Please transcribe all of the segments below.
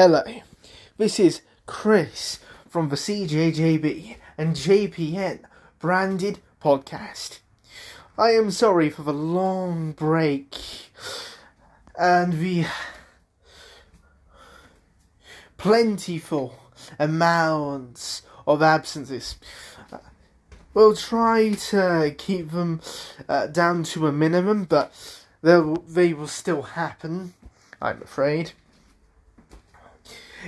Hello, this is Chris from the CJJB and JPN branded podcast. I am sorry for the long break and the plentiful amounts of absences. We'll try to keep them uh, down to a minimum, but they will, they will still happen, I'm afraid.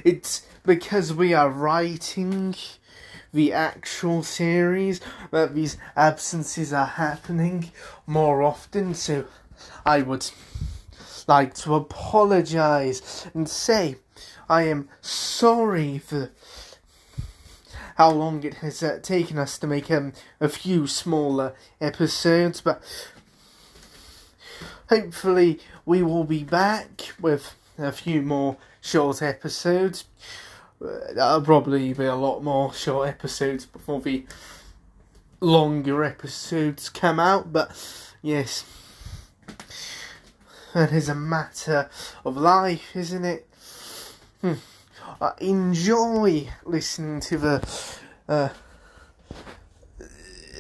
It's because we are writing the actual series that these absences are happening more often, so I would like to apologise and say I am sorry for how long it has uh, taken us to make um, a few smaller episodes, but hopefully we will be back with a few more short episodes. Uh, That'll probably be a lot more short episodes before the longer episodes come out, but yes, that is a matter of life, isn't it? Hmm. I enjoy listening to the uh,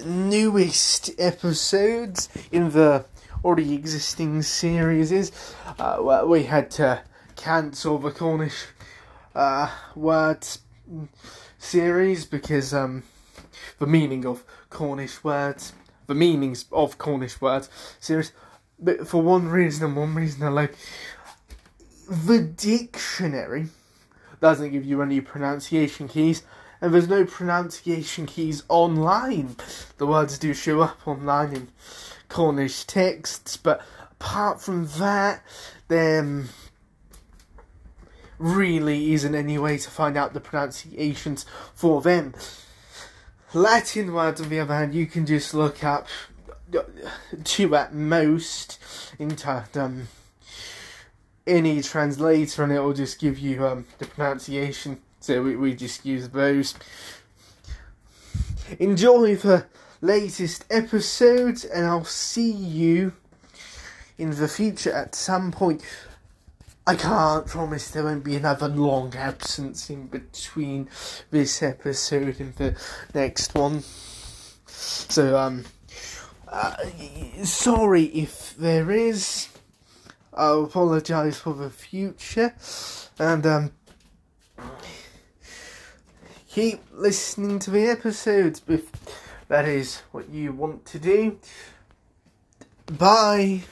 newest episodes in the already existing series. Uh, we had to cancel the Cornish uh, words series because um, the meaning of Cornish words, the meanings of Cornish words series, but for one reason and one reason alone, the dictionary doesn't give you any pronunciation keys, and there's no pronunciation keys online. The words do show up online in Cornish texts, but apart from that, there really isn't any way to find out the pronunciations for them. Latin words, on the other hand, you can just look up two at most into um, any translator and it will just give you um, the pronunciation. So we, we just use those. Enjoy the latest episodes, and I'll see you in the future at some point. I can't promise there won't be another long absence in between this episode and the next one. So, um, uh, sorry if there is. I'll apologise for the future, and um, keep listening to the episodes if that is what you want to do. Bye.